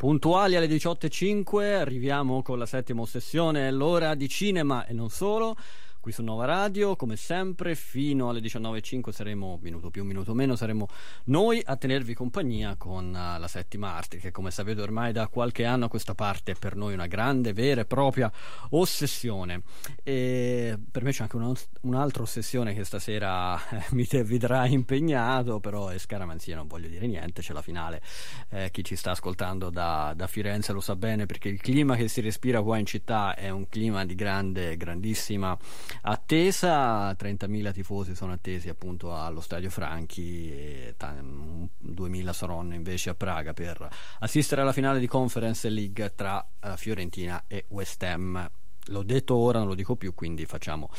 Puntuali alle 18.05 arriviamo con la settima sessione, l'ora di cinema e non solo qui su Nova Radio. Come sempre, fino alle 19.05 saremo, minuto più, minuto meno, saremo noi a tenervi compagnia con uh, la settima arte, che come sapete ormai da qualche anno a questa parte è per noi una grande, vera e propria ossessione. E per me c'è anche un, un'altra ossessione che stasera eh, mi vedrà impegnato, però è scaramanzia, non voglio dire niente, c'è la finale. Eh, chi ci sta ascoltando da, da Firenze lo sa bene perché il clima che si respira qua in città è un clima di grande, grandissima attesa, 30.000 tifosi sono attesi appunto allo Stadio Franchi e 2.000 saranno invece a Praga per assistere alla finale di Conference League tra uh, Fiorentina e West Ham. L'ho detto ora, non lo dico più, quindi facciamo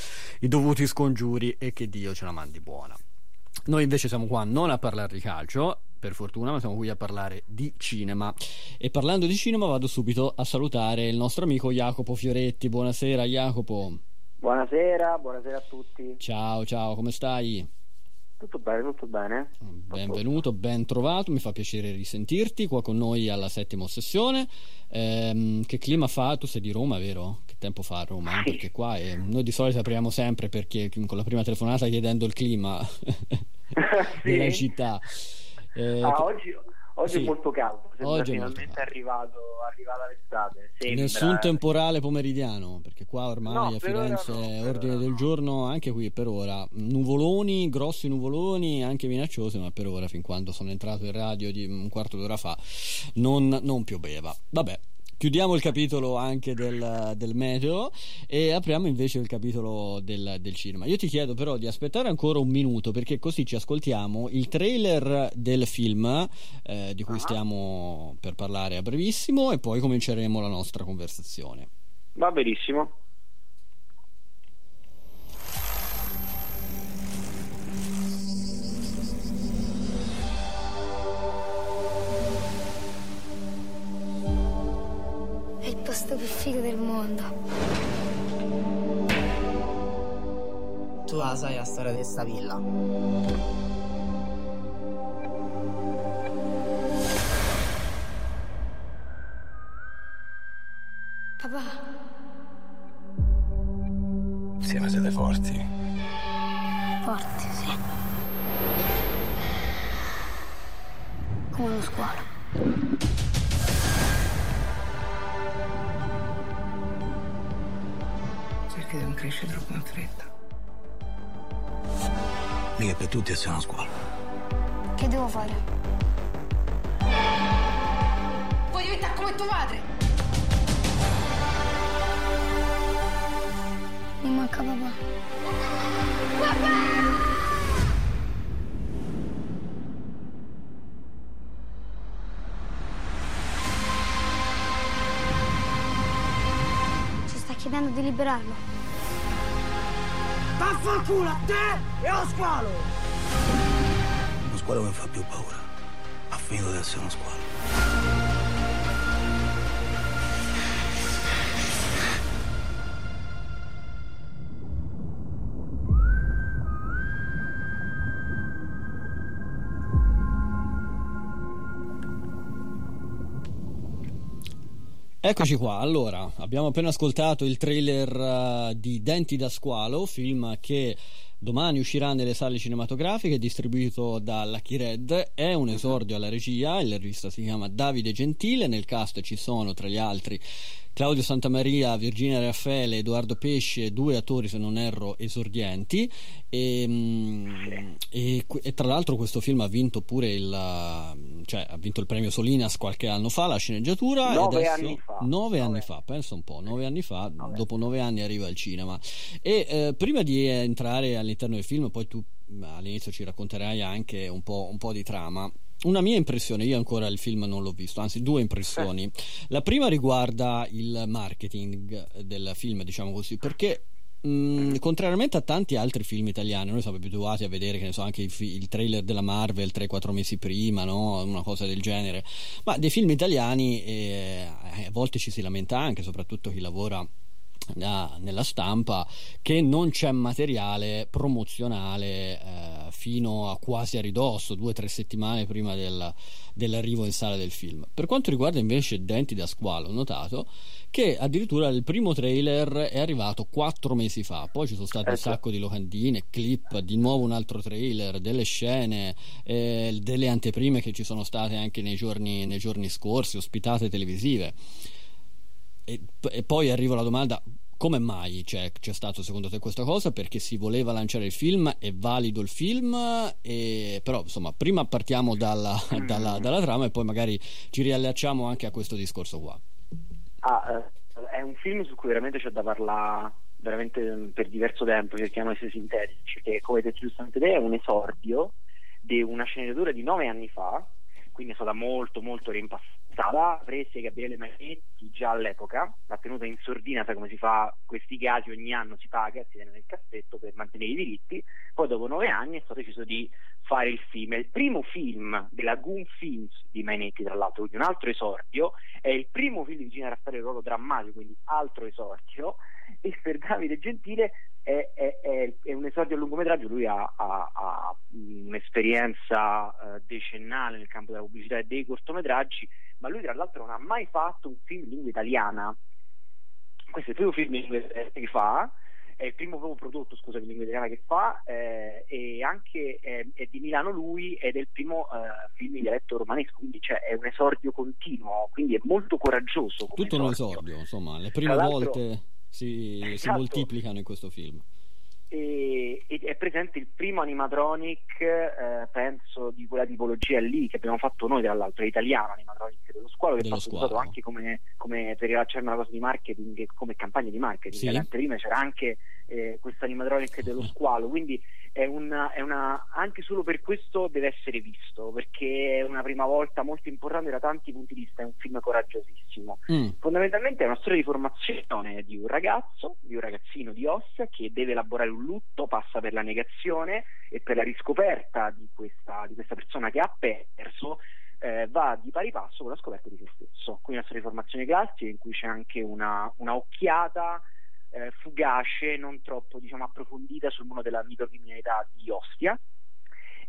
i dovuti scongiuri e che Dio ce la mandi buona. Noi invece siamo qua non a parlare di calcio, per fortuna, ma siamo qui a parlare di cinema. E parlando di cinema vado subito a salutare il nostro amico Jacopo Fioretti. Buonasera Jacopo. Buonasera, buonasera a tutti. Ciao, ciao, come stai? Tutto bene, tutto bene. Benvenuto, ben trovato, mi fa piacere risentirti qua con noi alla settima sessione. Ehm, che clima fa? Tu sei di Roma, vero? Che tempo fa a Roma? Sì. Perché qua eh, noi di solito apriamo sempre perché con la prima telefonata chiedendo il clima della città. Eh, ah, oggi, Oggi sì. è molto caldo, sembra Oggi finalmente è arrivato, arrivata l'estate. Sembra... Nessun temporale pomeridiano, qua ormai no, a Firenze no, ordine del giorno, anche qui per ora, nuvoloni, grossi nuvoloni, anche minacciosi, ma per ora, fin quando sono entrato in radio di un quarto d'ora fa, non, non pioveva. Vabbè, chiudiamo il capitolo anche del, del, meteo e apriamo invece il capitolo del, del, cinema. Io ti chiedo però di aspettare ancora un minuto perché così ci ascoltiamo il trailer del film eh, di cui ah. stiamo per parlare a brevissimo e poi cominceremo la nostra conversazione. Va benissimo. posto più figo del mondo. Tu la sai la storia di questa villa? Papà. Insieme siete forti. Forti, sì. Come uno squalo. che non cresce troppo in fretta. Mica per tutti essere una scuola. Che devo fare? Voglio diventare come tuo padre! Mi manca papà. Papà! Ci sta chiedendo di liberarlo. Vaffanculo a te e allo squalo! Lo squalo mi fa più paura. Ha finito di essere uno squalo. Eccoci qua, allora abbiamo appena ascoltato il trailer uh, di Denti da squalo, film che domani uscirà nelle sale cinematografiche, distribuito da Lucky Red, è un esordio alla regia, il regista si chiama Davide Gentile, nel cast ci sono tra gli altri Claudio Santamaria, Virginia Raffaele, Edoardo Pesce, due attori se non erro esordienti e, mm, e, e, tra l'altro questo film ha vinto pure il, cioè, ha vinto il premio Solinas qualche anno fa, la sceneggiatura. Nove anni fa. Nove, nove anni fa, pensa un po', nove anni fa, nove. dopo nove anni arriva al cinema. E eh, prima di entrare all'interno del film, poi tu all'inizio ci racconterai anche un po', un po' di trama una mia impressione, io ancora il film non l'ho visto, anzi due impressioni. La prima riguarda il marketing del film, diciamo così, perché mh, contrariamente a tanti altri film italiani, noi siamo abituati a vedere, che ne so, anche il, il trailer della Marvel 3-4 mesi prima, no? una cosa del genere, ma dei film italiani eh, a volte ci si lamenta anche, soprattutto chi lavora nella stampa che non c'è materiale promozionale eh, fino a quasi a ridosso, due o tre settimane prima del, dell'arrivo in sala del film. Per quanto riguarda invece Denti da squalo, ho notato che addirittura il primo trailer è arrivato quattro mesi fa, poi ci sono state un ecco. sacco di locandine, clip, di nuovo un altro trailer, delle scene, eh, delle anteprime che ci sono state anche nei giorni, nei giorni scorsi, ospitate televisive. E, e, poi arriva la domanda come mai c'è, c'è, stato secondo te questa cosa? Perché si voleva lanciare il film, è valido il film, e... però insomma prima partiamo dalla, dalla, dalla, trama e poi magari ci riallacciamo anche a questo discorso qua. Ah, eh, è un film su cui veramente c'è da parlare veramente per diverso tempo, cerchiamo di essere sintetici, che come detto giustamente te è un esordio di una sceneggiatura di nove anni fa, quindi è stata molto molto rimpassata presa Gabriele Magnetti già all'epoca, l'ha tenuta in sordina, sai come si fa questi casi, ogni anno si paga, si tiene nel cassetto per mantenere i diritti, poi dopo nove anni è stato deciso di fare il film. È il primo film della Goon Films di Magnetti, tra l'altro, quindi un altro esordio, è il primo film di genere a fare il ruolo drammatico, quindi altro esordio, e per Davide Gentile è, è, è, è, un esordio a lungometraggio, lui ha, ha, ha un'esperienza uh, decennale nel campo della pubblicità e dei cortometraggi, ma lui tra l'altro non ha mai fatto un film in lingua italiana. Questo è il primo film in lingua italiana che fa, è il primo proprio prodotto, scusa, in lingua italiana che fa, eh, e anche eh, è di Milano lui ed è il primo eh, film in dialetto romanesco, quindi cioè, è un esordio continuo, quindi è molto coraggioso. Tutto esordio. un esordio, insomma, le prime volte si, esatto. si moltiplicano in questo film e, e, è presente il primo animatronic, eh, penso di quella tipologia lì che abbiamo fatto noi, tra l'altro, è italiano animatronic dello squalo, che dello è stato usato anche come, come per rilasciare una cosa di marketing, come campagna di marketing. Sì. Prima c'era anche eh, questo animatronic dello squalo, quindi è una, è una, anche solo per questo deve essere visto, perché è una prima volta molto importante da tanti punti di vista, è un film coraggiosissimo. Mm. Fondamentalmente è una storia di formazione di un ragazzo, di un ragazzino di Ossia che deve elaborare un lutto, passa per la negazione e per la riscoperta di questa, di questa persona che ha perso. Eh, va di pari passo con la scoperta di se stesso. Quindi una storia di formazione classica in cui c'è anche una, una occhiata eh, fugace, non troppo diciamo, approfondita sul mondo della microcriminalità di Ostia.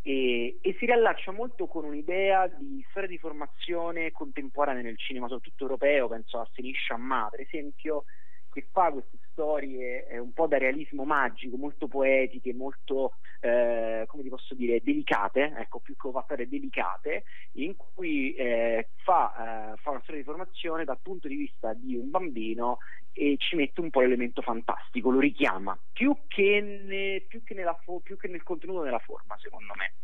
E, e, si riallaccia molto con un'idea di storia di formazione contemporanea nel cinema, soprattutto europeo, penso a Senisha Ma, per esempio, che fa queste storie eh, un po' da realismo magico, molto poetiche, molto, eh, come ti posso dire, delicate, ecco, più che ovattare delicate, in cui eh, fa, eh, fa, una storia di formazione dal punto di vista di un bambino e ci mette un po' l'elemento fantastico, lo richiama, più che, ne, più che, fo- più che nel contenuto nella forma, secondo me.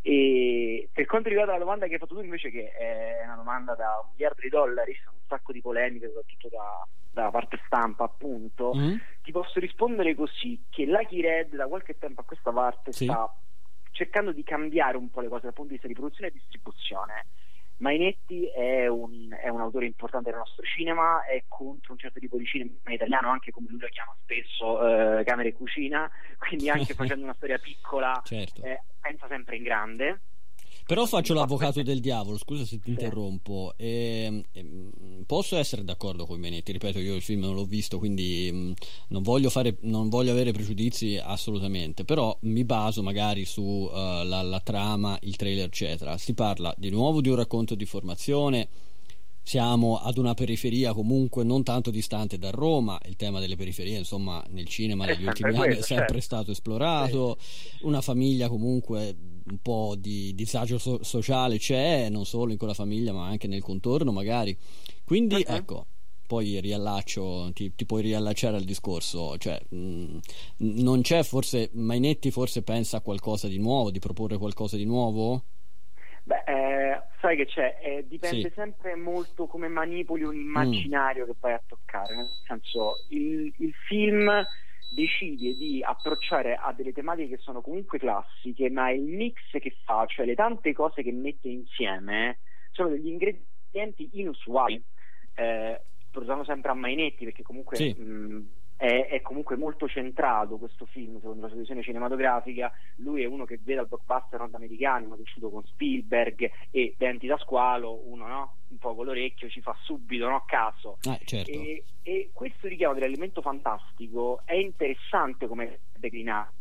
E per quanto riguarda la domanda che hai fatto tu, invece, che è una domanda da un miliardo di dollari, sono un sacco di polemiche, soprattutto da, dalla parte stampa, appunto, mm. ti posso rispondere così: che Lucky Red da qualche tempo a questa parte sì. sta cercando di cambiare un po' le cose dal punto di vista di produzione e distribuzione. Mainetti è un, è un, autore importante del nostro cinema, è contro un certo tipo di cinema italiano, anche come lui lo chiama spesso eh, camera e cucina, quindi anche facendo una storia piccola certo. eh, pensa sempre in grande però faccio l'avvocato del diavolo, scusa se ti interrompo. E, e, posso essere d'accordo con Benetti, ripeto, io il film non l'ho visto, quindi mh, mm, non, voglio fare, non, voglio avere pregiudizi assolutamente, però mi baso magari sulla uh, la trama, il trailer, eccetera. Si parla di nuovo di un racconto di formazione siamo ad una periferia comunque non tanto distante da Roma, il tema delle periferie insomma nel cinema negli ultimi anni è sempre certo. stato esplorato, una famiglia comunque un po' di disagio so- sociale c'è, non solo in quella famiglia ma anche nel contorno magari, quindi uh-huh. ecco poi riallaccio, ti, ti, puoi riallacciare al discorso, cioè mh, mm, non c'è forse, Mainetti forse pensa a qualcosa di nuovo, di proporre qualcosa di nuovo? Beh, eh, sai che c'è, eh, dipende sì. sempre molto come manipoli un immaginario mm. che vai a toccare, nel senso il, il, film decide di approcciare a delle tematiche che sono comunque classiche, ma il mix che fa, cioè le tante cose che mette insieme, sono degli ingredienti inusuali. Eh, portano sempre a Mainetti perché comunque sì. mh, è, è, comunque molto centrato questo film secondo la sua visione cinematografica lui è uno che vede al blockbuster nordamericano ma cresciuto con Spielberg e Denti da squalo uno no? un po' con l'orecchio ci fa subito no? caso ah, certo. e, e, questo richiamo dell'elemento fantastico è interessante come declinato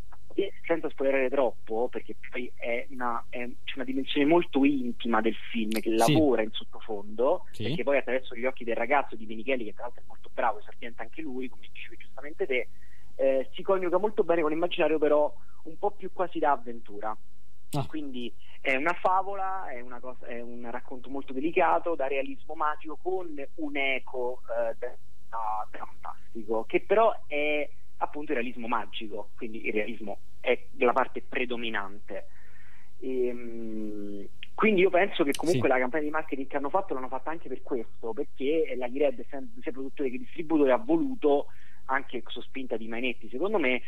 senza spoilerare troppo, perché poi è una, c'è una dimensione molto intima del film che sì. lavora in sottofondo, sì. perché poi attraverso gli occhi del ragazzo di Micheli, che tra l'altro è molto bravo, e sapiente anche lui, come dicevi giustamente te, eh, si coniuga molto bene con l'immaginario, però un po' più quasi da avventura. Ah. Quindi è una favola, è, una cosa, è, un racconto molto delicato, da realismo magico, con un eco eh, da, da fantastico, che però è appunto il realismo magico, quindi il realismo è la parte predominante. E, ehm, quindi io penso che comunque sì. la campagna di marketing che hanno fatto l'hanno fatta anche per questo, perché la Gired, sia produttore che distributore, ha voluto, anche su spinta di Mainetti, secondo me,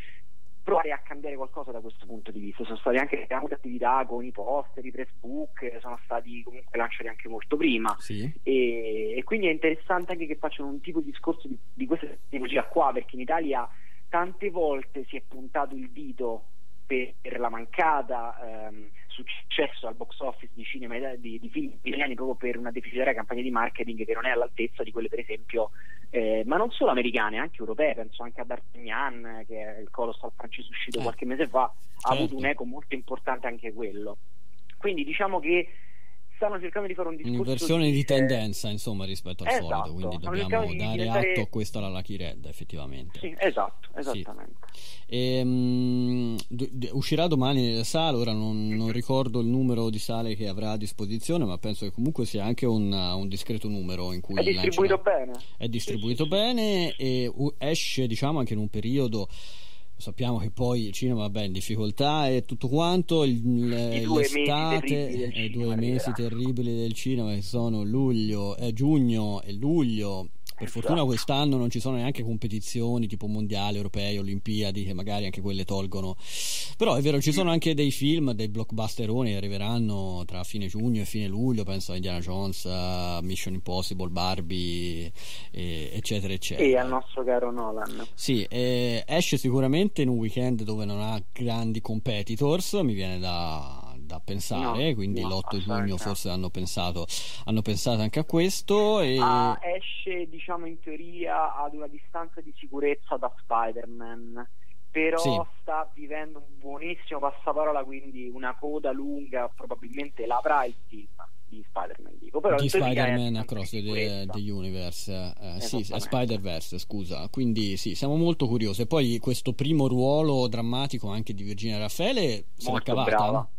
provare a cambiare qualcosa da questo punto di vista. Sono state anche molte attività con i poster, i press book, sono stati comunque lanciati anche molto prima. Sì. E, e, quindi è interessante anche che facciano un tipo di discorso di, di questa tipologia qua, perché in Italia tante volte si è puntato il dito per, per la mancata ehm, successo al box office di cinema di, di film italiani proprio per una deficitaria campagna di marketing che non è all'altezza di quelle per esempio eh, ma non solo americane anche europee penso anche a D'Artagnan che è il colossal francese uscito eh. qualche mese fa ha certo. avuto un eco molto importante anche quello quindi diciamo che stanno cercando di fare un discorso un'inversione di, di tendenza insomma rispetto al esatto, solito quindi dobbiamo dare diventare... atto a questo alla Lucky Red effettivamente sì, esatto esattamente sì. E, um, uscirà domani nelle sale ora non, non, ricordo il numero di sale che avrà a disposizione ma penso che comunque sia anche un, un discreto numero in cui è distribuito lancerà. bene è distribuito sì, bene e esce diciamo anche in un periodo sappiamo che poi il cinema vabbè in difficoltà e tutto quanto il, I l'estate i due mesi terribili del cinema che sono luglio eh, giugno e luglio per fortuna quest'anno non ci sono neanche competizioni tipo mondiali, europei, olimpiadi che magari anche quelle tolgono. Però è vero, ci sono anche dei film, dei blockbusteroni che arriveranno tra fine giugno e fine luglio, penso a Indiana Jones, a Mission Impossible, Barbie, e, eccetera, eccetera. E al nostro caro Nolan. Sì, esce sicuramente in un weekend dove non ha grandi competitors, mi viene da da pensare, no, quindi no, l'8 giugno forse hanno pensato, hanno pensato anche a questo. E... Ah, esce diciamo in teoria ad una distanza di sicurezza da Spider-Man però sì. sta vivendo un buonissimo passaparola, quindi una coda lunga probabilmente l'avrà il film di Spider-Man. Dico. Però di Spider-Man Across the, the, Universe, eh, sì, Spider-Verse, scusa. Quindi sì, siamo molto curiosi. E poi questo primo ruolo drammatico anche di Virginia Raffaele se l'ha cavata. Brava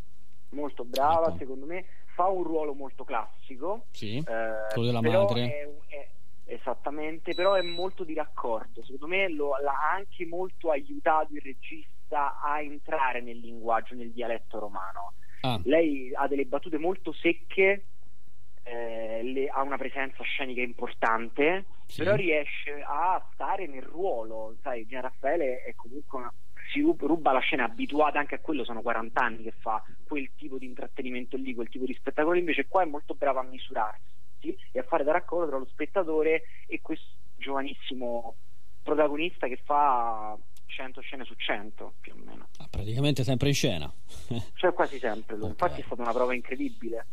molto brava, ecco. secondo me fa un ruolo molto classico. Sì, eh, quello della madre. È, è, esattamente, però è molto di raccordo. Secondo me lo, l'ha anche molto aiutato il regista a entrare nel linguaggio, nel dialetto romano. Ah. Lei ha delle battute molto secche, eh, le, ha una presenza scenica importante, sì. però riesce a stare nel ruolo. Sai, Gian Raffaele è comunque una si ruba la scena abituata anche a quello, sono 40 anni che fa quel tipo di intrattenimento lì, quel tipo di spettacolo, invece qua è molto brava a misurarsi e a fare da raccordo tra lo spettatore e questo giovanissimo protagonista che fa 100 scene su 100 più o meno. Ah, praticamente sempre in scena. cioè quasi sempre okay. infatti è stata una prova incredibile.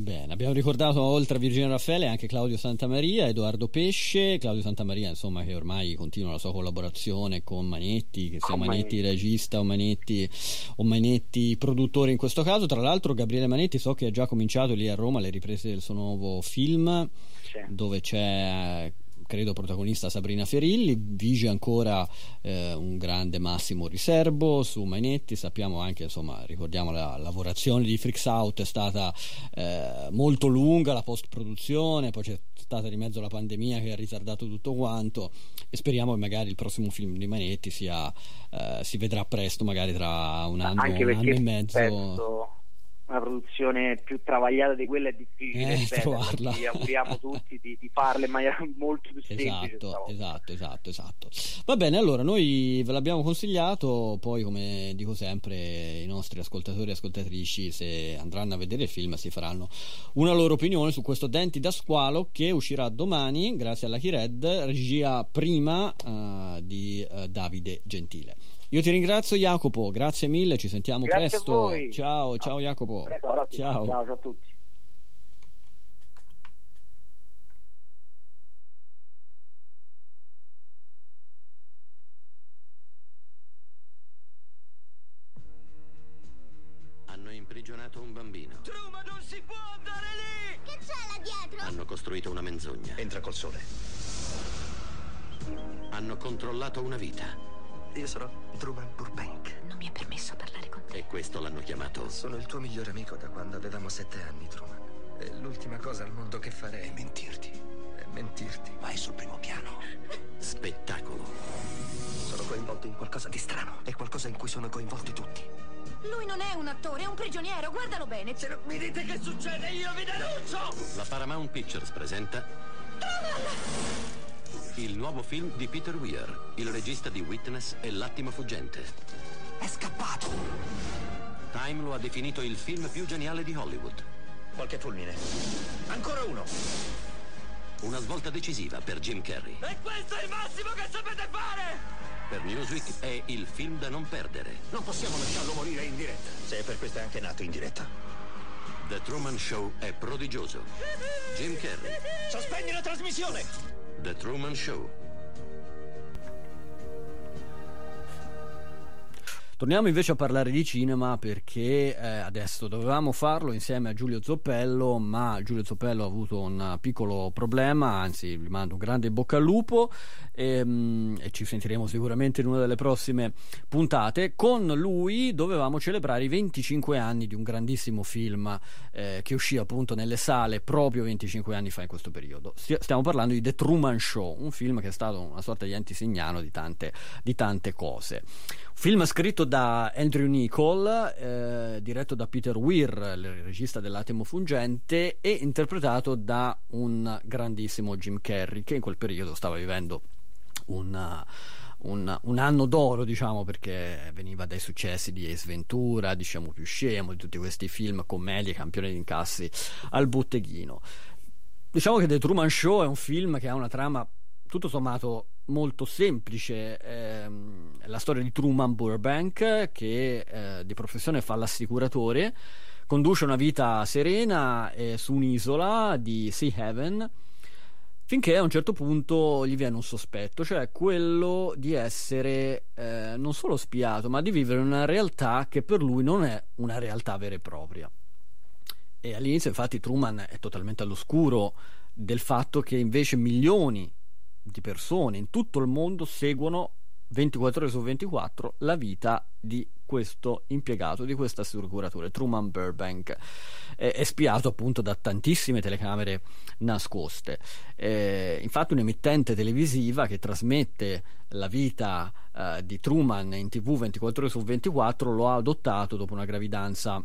Bene, abbiamo ricordato oltre a Virginia Raffaele anche Claudio Santamaria, Edoardo Pesce, Claudio Santamaria insomma che ormai continua la sua collaborazione con Manetti, che sia con Manetti regista o Manetti, o Manetti produttore in questo caso, tra l'altro Gabriele Manetti so che ha già cominciato lì a Roma le riprese del suo nuovo film sì. dove c'è credo protagonista Sabrina Ferilli, vige ancora eh, un grande Massimo Riserbo su Mainetti, sappiamo anche, insomma, ricordiamo la lavorazione di Freaks Out è stata eh, molto lunga, la post produzione, poi c'è stata di mezzo la pandemia che ha ritardato tutto quanto e speriamo che magari il prossimo film di Manetti sia, eh, si vedrà presto, magari tra un anno, un anno e mezzo. Penso una produzione più travagliata di quella è difficile eh, trovarla. Ci auguriamo tutti di, di, farla in maniera molto più semplice. Esatto, esatto, esatto, esatto. Va bene, allora noi ve l'abbiamo consigliato, poi come dico sempre i nostri ascoltatori e ascoltatrici se andranno a vedere il film si faranno una loro opinione su questo Denti da squalo che uscirà domani grazie alla Kired, regia prima uh, di uh, Davide Gentile. Io ti ringrazio Jacopo, grazie mille, ci sentiamo grazie presto. Ciao, ciao Jacopo. Presto, ciao. ciao a tutti. Hanno imprigionato un bambino. Truma non si può andare lì! Che c'è là dietro? Hanno costruito una menzogna. Entra col sole. Hanno controllato una vita. Io sono Truman Burbank. Non mi è permesso parlare con te. E questo l'hanno chiamato? Sono il tuo migliore amico da quando avevamo sette anni, Truman. E l'ultima cosa al mondo che farei è mentirti. È mentirti. Vai sul primo piano. Spettacolo. Sono coinvolto in qualcosa di strano. È qualcosa in cui sono coinvolti tutti. Lui non è un attore, è un prigioniero, guardalo bene. Se non mi dite che succede, io vi denuncio! La Paramount Pictures presenta... Truman! Il nuovo film di Peter Weir, il regista di Witness e L'attimo fuggente. È scappato! Time lo ha definito il film più geniale di Hollywood. Qualche fulmine. Ancora uno! Una svolta decisiva per Jim Carrey. E questo è il massimo che sapete fare! Per Newsweek è il film da non perdere. Non possiamo lasciarlo morire in diretta. Se per questo è anche nato in diretta. The Truman Show è prodigioso. Jim Carrey. Sospendi la trasmissione! The Truman Show. Torniamo invece a parlare di cinema perché eh, adesso dovevamo farlo insieme a Giulio Zoppello, ma Giulio Zoppello ha avuto un piccolo problema, anzi gli mando un grande bocca al lupo e, um, e, ci sentiremo sicuramente in una delle prossime puntate. Con lui dovevamo celebrare i 25 anni di un grandissimo film eh, che uscì appunto nelle sale proprio 25 anni fa in questo periodo. Stiamo parlando di The Truman Show, un film che è stato una sorta di antisignano di tante, di tante cose. Un film scritto da Andrew Nicol, eh, diretto da Peter Weir, il regista dell'Atemo Fungente, e interpretato da un grandissimo Jim Carrey, che in quel periodo stava vivendo un, un, un, anno d'oro, diciamo, perché veniva dai successi di Ace Ventura, diciamo più scemo, di tutti questi film, commedie, campioni di incassi al botteghino. Diciamo che The Truman Show è un film che ha una trama tutto sommato molto semplice. Ehm, la storia di Truman Burbank, che eh, di professione fa l'assicuratore, conduce una vita serena eh, su un'isola di Sea Heaven. Finché a un certo punto gli viene un sospetto, cioè quello di essere eh, non solo spiato, ma di vivere una realtà che per lui non è una realtà vera e propria. E all'inizio, infatti, Truman è totalmente all'oscuro del fatto che invece milioni di persone in tutto il mondo seguono 24 ore su 24 la vita di questo impiegato, di questo assicuratore, Truman Burbank. Eh, è spiato appunto da tantissime telecamere nascoste. Eh, infatti un'emittente televisiva che trasmette la vita eh, di Truman in tv 24 ore su 24 lo ha adottato dopo una gravidanza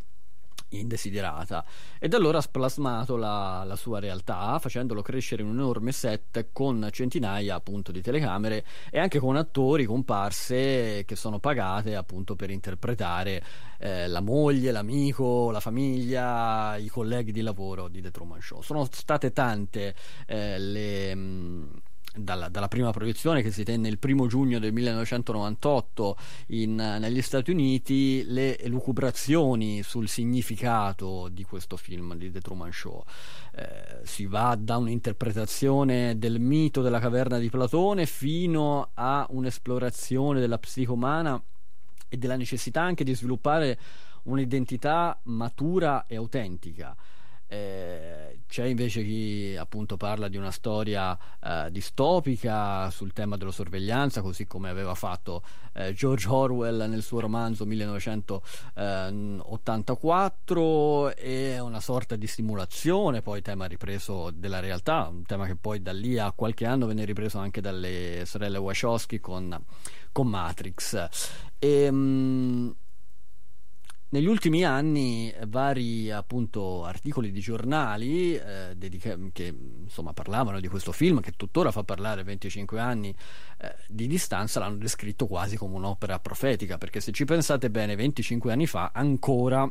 indesiderata e da allora ha splasmato la, la, sua realtà facendolo crescere in un enorme set con centinaia appunto di telecamere e anche con attori comparse che sono pagate appunto per interpretare eh, la moglie, l'amico, la famiglia, i colleghi di lavoro di The Truman Show. Sono state tante eh, le... Mh, dalla, dalla, prima proiezione che si tenne il primo giugno del 1998 in, negli Stati Uniti le elucubrazioni sul significato di questo film di The Truman Show. Eh, si va da un'interpretazione del mito della caverna di Platone fino a un'esplorazione della psiche umana e della necessità anche di sviluppare un'identità matura e autentica c'è invece chi appunto parla di una storia eh, distopica sul tema della sorveglianza, così come aveva fatto eh, George Orwell nel suo romanzo 1984, e una sorta di simulazione, poi tema ripreso della realtà, un tema che poi da lì a qualche anno venne ripreso anche dalle sorelle Wachowski con, con Matrix. E, ehm, mh, negli ultimi anni vari appunto articoli di giornali eh, dedica- che insomma parlavano di questo film che tuttora fa parlare 25 anni eh, di distanza l'hanno descritto quasi come un'opera profetica perché se ci pensate bene 25 anni fa ancora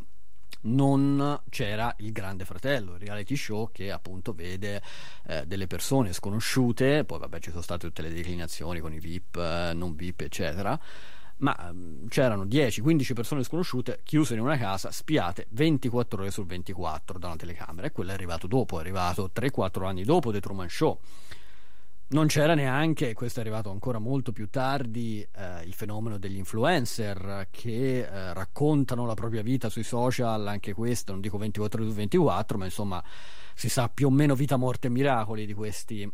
non c'era il Grande Fratello, il reality show che appunto vede eh, delle persone sconosciute, poi vabbè ci sono state tutte le declinazioni con i VIP, eh, non VIP, eccetera, ma mm, c'erano 10-15 persone sconosciute chiuse in una casa, spiate 24 ore su 24 da una telecamera e quello è arrivato dopo, è arrivato 3-4 anni dopo The Truman Show non c'era neanche, questo è arrivato ancora molto più tardi, eh, il fenomeno degli influencer che eh, raccontano la propria vita sui social, anche questo, non dico 24 su 24, ma insomma si sa più o meno vita, morte e miracoli di questi,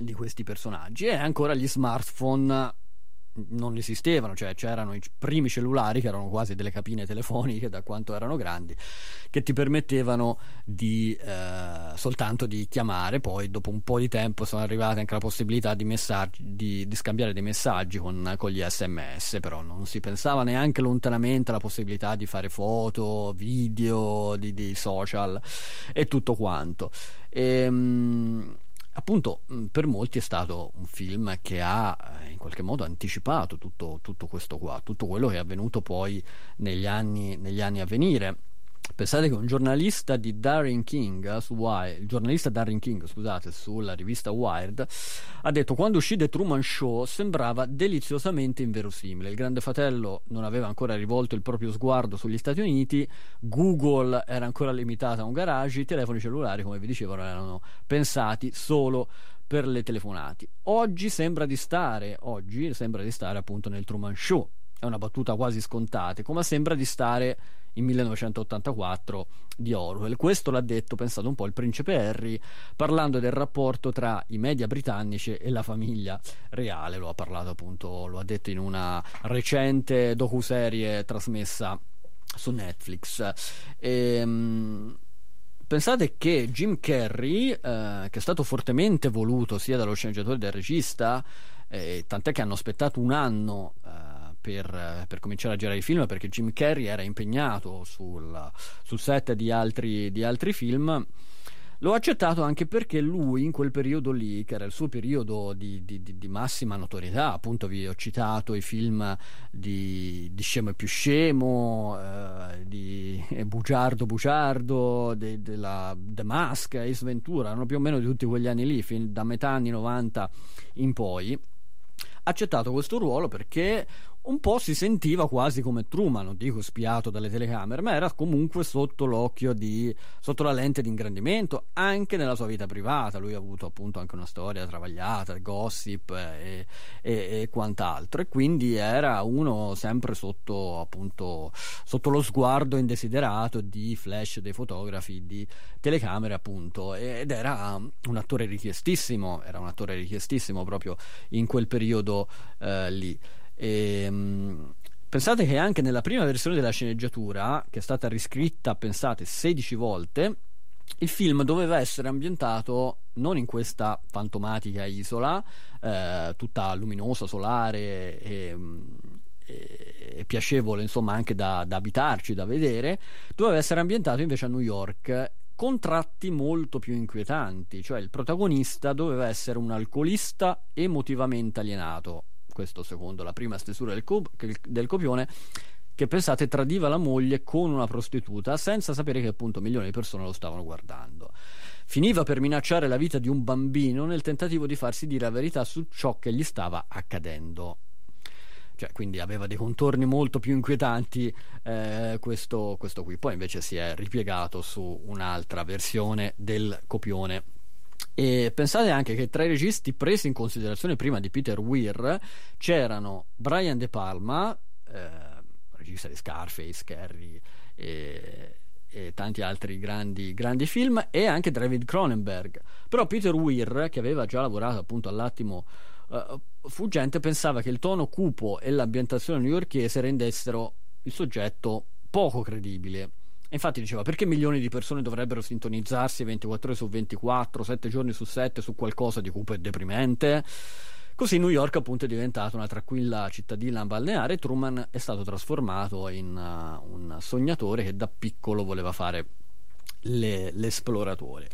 di questi personaggi. E ancora gli smartphone non esistevano, cioè c'erano i primi cellulari che erano quasi delle capine telefoniche da quanto erano grandi, che ti permettevano di eh, soltanto di chiamare, poi dopo un po' di tempo sono arrivate anche la possibilità di, messaggi, di, di scambiare dei messaggi con, con, gli sms, però non si pensava neanche lontanamente alla possibilità di fare foto, video, di, di social e tutto quanto. E, ehm, appunto per molti è stato un film che ha eh, in qualche modo anticipato tutto, tutto questo qua, tutto quello che è avvenuto poi negli anni, negli anni a venire Pensate che un giornalista di Darren King, su Wired, il giornalista Darren King, scusate, sulla rivista Wired, ha detto quando uscì The Truman Show sembrava deliziosamente inverosimile. Il Grande Fratello non aveva ancora rivolto il proprio sguardo sugli Stati Uniti, Google era ancora limitata a un garage, i telefoni cellulari, come vi dicevo, erano pensati solo per le telefonate. Oggi sembra di stare, oggi sembra di stare appunto nel Truman Show. È una battuta quasi scontata, come sembra di stare in 1984 di Orwell. Questo l'ha detto, pensate un po', il principe Harry parlando del rapporto tra i media britannici e la famiglia reale. Lo ha parlato appunto, lo ha detto in una recente docuserie trasmessa su Netflix. Ehm, pensate che Jim Carrey, eh, che è stato fortemente voluto sia dallo sceneggiatore che dal regista, eh, tant'è che hanno aspettato un anno per, per, cominciare a girare i film perché Jim Carrey era impegnato sul, sul set di altri, di altri film. L'ho accettato anche perché lui in quel periodo lì, che era il suo periodo di, di, di, massima notorietà, appunto vi ho citato i film di, di Scemo e più Scemo, eh, di Bugiardo Bugiardo, della The Mask, Ace Ventura, erano più o meno di tutti quegli anni lì, fin da metà anni 90 in poi. Accettato questo ruolo perché un po' si sentiva quasi come Truman, non dico spiato dalle telecamere, ma era comunque sotto l'occhio di sotto la lente di ingrandimento anche nella sua vita privata. Lui ha avuto appunto anche una storia travagliata, gossip e, e, e quant'altro, e quindi era uno sempre sotto appunto sotto lo sguardo indesiderato di flash dei fotografi, di telecamere, appunto, ed era un attore richiestissimo, era un attore richiestissimo proprio in quel periodo eh, lì. E, um, pensate che anche nella prima versione della sceneggiatura, che è stata riscritta, pensate, 16 volte, il film doveva essere ambientato non in questa fantomatica isola, eh, tutta luminosa, solare e, e, e piacevole, insomma, anche da, da abitarci, da vedere, doveva essere ambientato invece a New York con tratti molto più inquietanti, cioè il protagonista doveva essere un alcolista emotivamente alienato, questo secondo la prima stesura del, co- del copione, che pensate tradiva la moglie con una prostituta senza sapere che appunto milioni di persone lo stavano guardando. Finiva per minacciare la vita di un bambino nel tentativo di farsi dire la verità su ciò che gli stava accadendo. Cioè, quindi aveva dei contorni molto più inquietanti eh, questo, questo qui. Poi invece si è ripiegato su un'altra versione del copione e pensate anche che tra i registi presi in considerazione prima di Peter Weir c'erano Brian De Palma, eh, regista di Scarface, Carrie e, e tanti altri grandi, grandi, film, e anche David Cronenberg. Però Peter Weir, che aveva già lavorato appunto all'attimo uh, fuggente, pensava che il tono cupo e l'ambientazione newyorchese rendessero il soggetto poco credibile infatti diceva perché milioni di persone dovrebbero sintonizzarsi 24 ore su 24, 7 giorni su 7 su qualcosa di cupo e deprimente? Così New York appunto è diventata una tranquilla cittadina balneare e Truman è stato trasformato in uh, un sognatore che da piccolo voleva fare le, l'esploratore.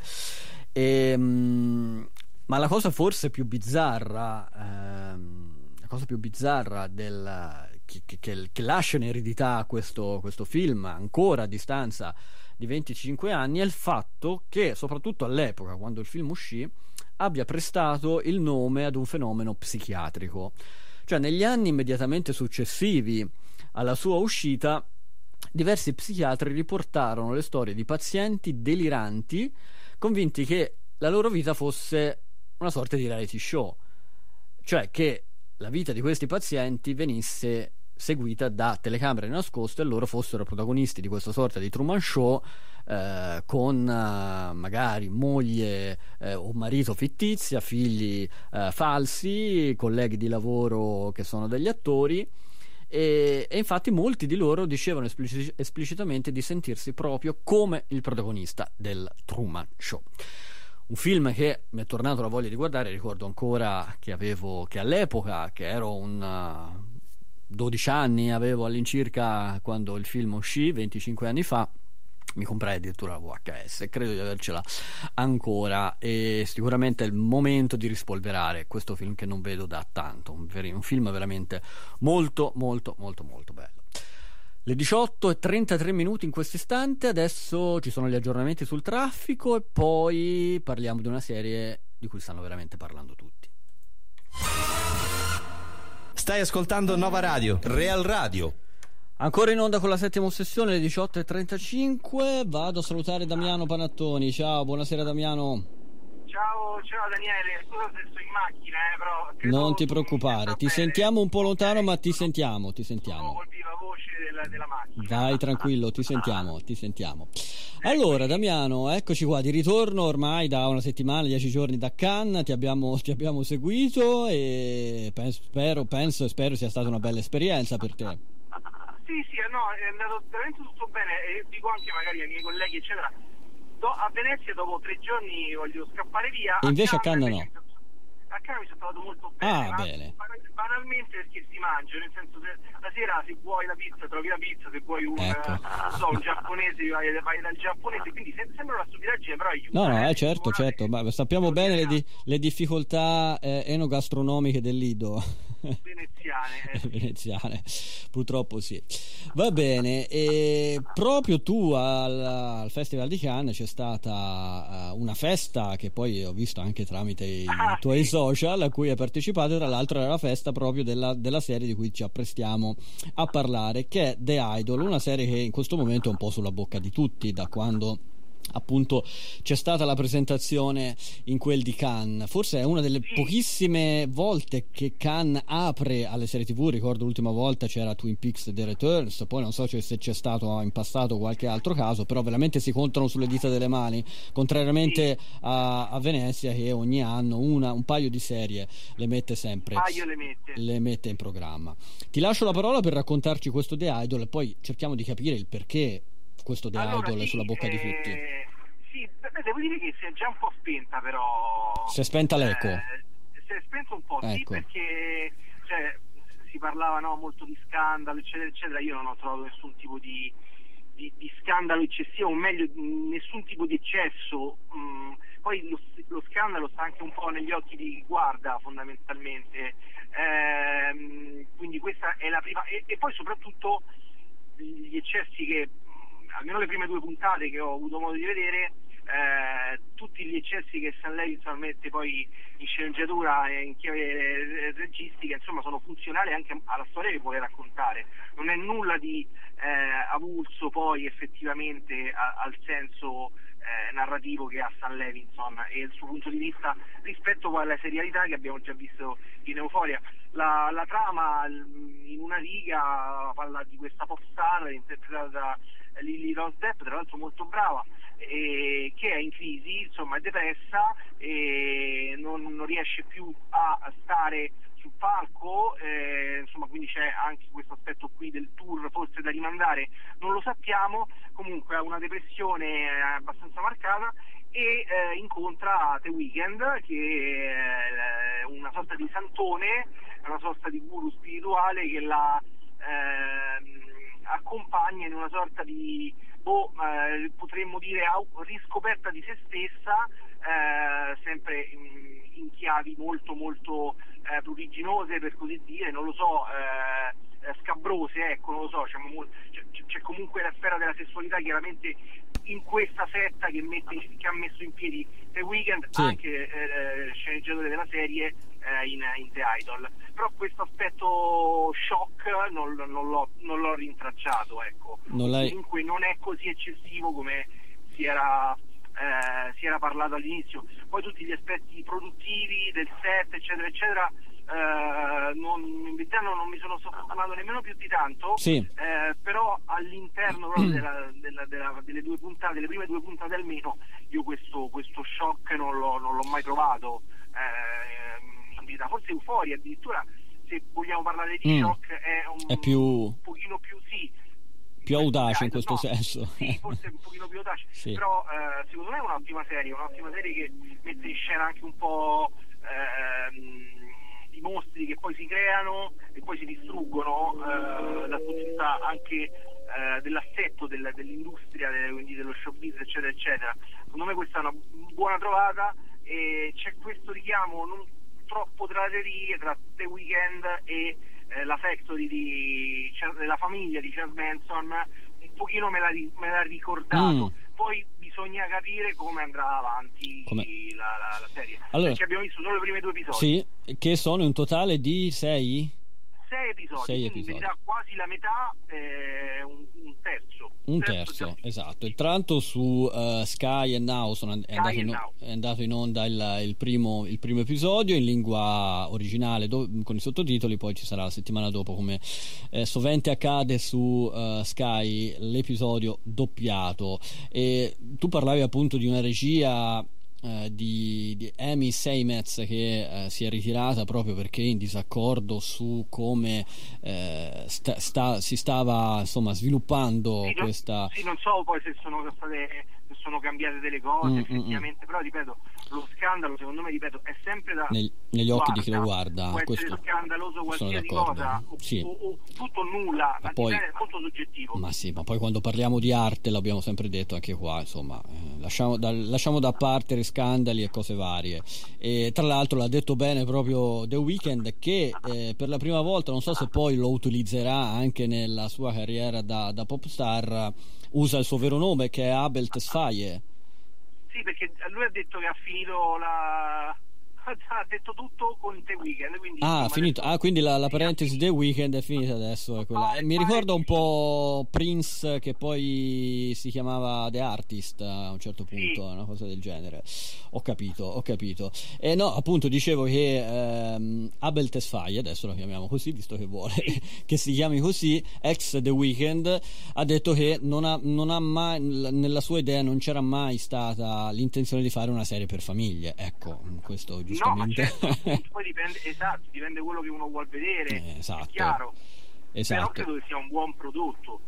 E, um, ma la cosa forse più bizzarra, ehm, la cosa più bizzarra del, che, che, che, lascia in eredità questo, questo film ancora a distanza di 25 anni è il fatto che, soprattutto all'epoca, quando il film uscì, abbia prestato il nome ad un fenomeno psichiatrico. Cioè, negli anni immediatamente successivi alla sua uscita, diversi psichiatri riportarono le storie di pazienti deliranti convinti che la loro vita fosse una sorta di reality show, cioè che la vita di questi pazienti venisse seguita da telecamere nascoste e loro fossero protagonisti di questa sorta di Truman Show eh, con eh, magari moglie eh, o marito fittizia, figli eh, falsi, colleghi di lavoro che sono degli attori. E, e, infatti molti di loro dicevano esplic- esplicitamente di sentirsi proprio come il protagonista del Truman Show. Un film che mi è tornato la voglia di guardare, ricordo ancora che avevo che all'epoca, che ero un 12 anni avevo all'incirca quando il film uscì, 25 anni fa, mi comprai addirittura la VHS e credo di avercela ancora e sicuramente è il momento di rispolverare questo film che non vedo da tanto, un, un film veramente molto molto molto molto bello. Le 18 e 33 minuti in questo istante, adesso ci sono gli aggiornamenti sul traffico e poi parliamo di una serie di cui stanno veramente parlando tutti. Stai ascoltando Nova Radio, Real Radio. Ancora in onda con la settima ossessione, le 18.35. Vado a salutare Damiano Panattoni. Ciao, buonasera Damiano. Ciao, ciao Daniele, scusa se sto in macchina, eh, però. Non ti preoccupare, ti sentiamo un po' lontano, ma ti sentiamo, ti sentiamo. Viva voce della, della macchina. Vai tranquillo, ti sentiamo, ti sentiamo. Allora, Damiano, eccoci qua di ritorno ormai da una settimana, dieci giorni da Cannes, ti abbiamo, ti abbiamo seguito e penso, spero, penso spero sia stata una bella esperienza per te. Sì, sì, no, è andato veramente tutto bene e dico anche magari ai miei colleghi, eccetera do, a Venezia dopo tre giorni voglio scappare via. E invece a Cannes no? A Cannes mi sono trovato molto bene. Ah, bene. Banalmente perché si mangia, nel senso se la sera se vuoi la pizza trovi la pizza, se vuoi un, ecco. so, un giapponese vai, vai, dal giapponese, quindi se, sembra una stupidaggine però aiuta. No, no, eh, certo, certo, ma sappiamo bene le, di, le difficoltà eh, enogastronomiche del Lido. Veneziane. Eh. Veneziane, purtroppo sì. Va bene, e proprio tu al, al, Festival di Cannes c'è stata uh, una festa che poi ho visto anche tramite i ah, tuoi sì. social a cui hai partecipato, tra l'altro era la festa proprio della, della serie di cui ci apprestiamo a parlare, che è The Idol, una serie che in questo momento è un po' sulla bocca di tutti da quando appunto c'è stata la presentazione in quel di Cannes. Forse è una delle pochissime volte che Cannes apre alle serie tv ricordo l'ultima volta c'era Twin Peaks The Returns poi non so se c'è stato in passato qualche altro caso però veramente si contano sulle dita delle mani contrariamente a, a Venezia che ogni anno una, un paio di serie le mette sempre le mette. le mette in programma. Ti lascio la parola per raccontarci questo The Idol e poi cerchiamo di capire il perché questo The allora, Idol sì, sulla bocca eh, di tutti. Sì, beh, devo dire che si è già un po' spenta però. Si è spenta l'eco? Eh, si è spento un po', ecco. sì, perché cioè, si parlava no, molto di scandalo, eccetera, eccetera. Io non ho trovato nessun tipo di, di, di scandalo eccessivo, o meglio, nessun tipo di eccesso. Mm, poi lo, lo, scandalo sta anche un po' negli occhi di chi guarda fondamentalmente. Eh, quindi questa è la prima. E, e poi soprattutto gli eccessi che almeno le prime due puntate che ho avuto modo di vedere, eh, tutti gli eccessi che San Levinson mette poi in sceneggiatura e in chiave registica, insomma, sono funzionali anche alla storia che vuole raccontare. Non è nulla di eh, avulso poi effettivamente a, al senso eh, narrativo che ha San Levinson e il suo punto di vista rispetto alla serialità che abbiamo già visto in Euforia. La, la trama in una riga parla di questa pop star interpretata da Lily Rose Depp, tra l'altro molto brava, eh, che è in crisi, insomma è depressa e non, non riesce più a stare sul palco, eh, insomma quindi c'è anche questo aspetto qui del tour forse da rimandare, non lo sappiamo, comunque ha una depressione abbastanza marcata e eh, incontra The Weeknd che è una sorta di santone, una sorta di guru spirituale che la ehm, accompagna in una sorta di, boh, eh, potremmo dire, riscoperta di se stessa, eh, sempre in, in chiavi molto molto eh, pruriginose per così dire, non lo so, eh, scabrose, ecco, non lo so, c'è, c'è, c'è comunque la sfera della sessualità chiaramente in questa setta che, mette, che, ha messo in piedi The Weeknd, sì. anche eh, sceneggiatore della serie eh, in, in, The Idol. Però questo aspetto shock non, non, l'ho, non l'ho, rintracciato, ecco. Non Comunque non è così eccessivo come si era, eh, si era parlato all'inizio. Poi tutti gli aspetti produttivi del set, eccetera, eccetera, eh, non, non mi sono soffermato nemmeno più di tanto, sì. eh, però all'interno della, della, della, delle due puntate, delle prime due puntate almeno, io questo, questo shock non l'ho, non l'ho, mai trovato eh, forse euforia addirittura se vogliamo parlare di mm. shock è un, è più... un pochino più sì più audace in questo no, senso. Sì, forse un pochino più audace, sì. però eh, secondo me è un'ottima serie, un'ottima serie che mette in scena anche un po' ehm, i mostri che poi si creano e poi si distruggono eh, dal punto di vista anche eh, dell'assetto del, dell'industria, del, quindi dello showbiz, eccetera, eccetera. Secondo me questa è una buona trovata e c'è questo richiamo non troppo tra le tra The Weeknd e eh, la factory di, della famiglia di Charles Manson, un pochino me l'ha, me l'ha ricordato. Mm. Poi bisogna capire come andrà avanti la, la, la, serie. Allora, Perché abbiamo visto solo i primi due episodi. Sì, che sono in totale di sei? Sei episodi, sei episodi. quasi la metà, eh, un, un, terzo. Un terzo, terzo esatto. E tra l'altro su uh, Sky e Now sono, è, andato in, Now. è, andato in, onda il, il, primo, il, primo, episodio in lingua originale do, con i sottotitoli, poi ci sarà la settimana dopo, come eh, sovente accade su uh, Sky, l'episodio doppiato. E tu parlavi appunto di una regia eh, di, di, Amy Seymetz che eh, si è ritirata proprio perché in disaccordo su come eh, sta, sta, si stava insomma, sviluppando sì, questa... Non, sì, non so poi se sono state sono cambiate delle cose, mm, mm, effettivamente, mm, però ripeto, lo scandalo secondo me, ripeto, è sempre da... Neg- negli occhi di chi lo guarda. Può questo essere scandaloso qualsiasi cosa, o, sì. o, o, tutto nulla, ma poi, è molto soggettivo. Ma sì, ma poi quando parliamo di arte, l'abbiamo sempre detto anche qua, insomma, eh, lasciamo, da, lasciamo, da, parte scandali e cose varie. E tra l'altro l'ha detto bene proprio The Weeknd che eh, per la prima volta, non so se poi lo utilizzerà anche nella sua carriera da, da pop star, usa il suo vero nome che è Abel Tesfaye. Perché lui ha detto che ha finito la, ha detto tutto con The Weeknd. Quindi, ah, insomma, finito. ah, quindi la, la parentesi The Weeknd è finita adesso. È quella. Eh, mi ricorda un po' Prince che poi si chiamava The Artist a un certo punto, sì. una cosa del genere. Ho capito, ho capito. E no, appunto dicevo che ehm, Abel Tesfaye, adesso lo chiamiamo così, visto che vuole sì. che si chiami così, ex The Weeknd, ha detto che non ha, non ha mai, nella sua idea non c'era mai stata l'intenzione di fare una serie per famiglie. Ecco, questo giusto No, ma certo, poi dipende, esatto, dipende quello che uno vuole vedere, eh, esatto. è chiaro. Esatto. Però credo che sia un buon prodotto.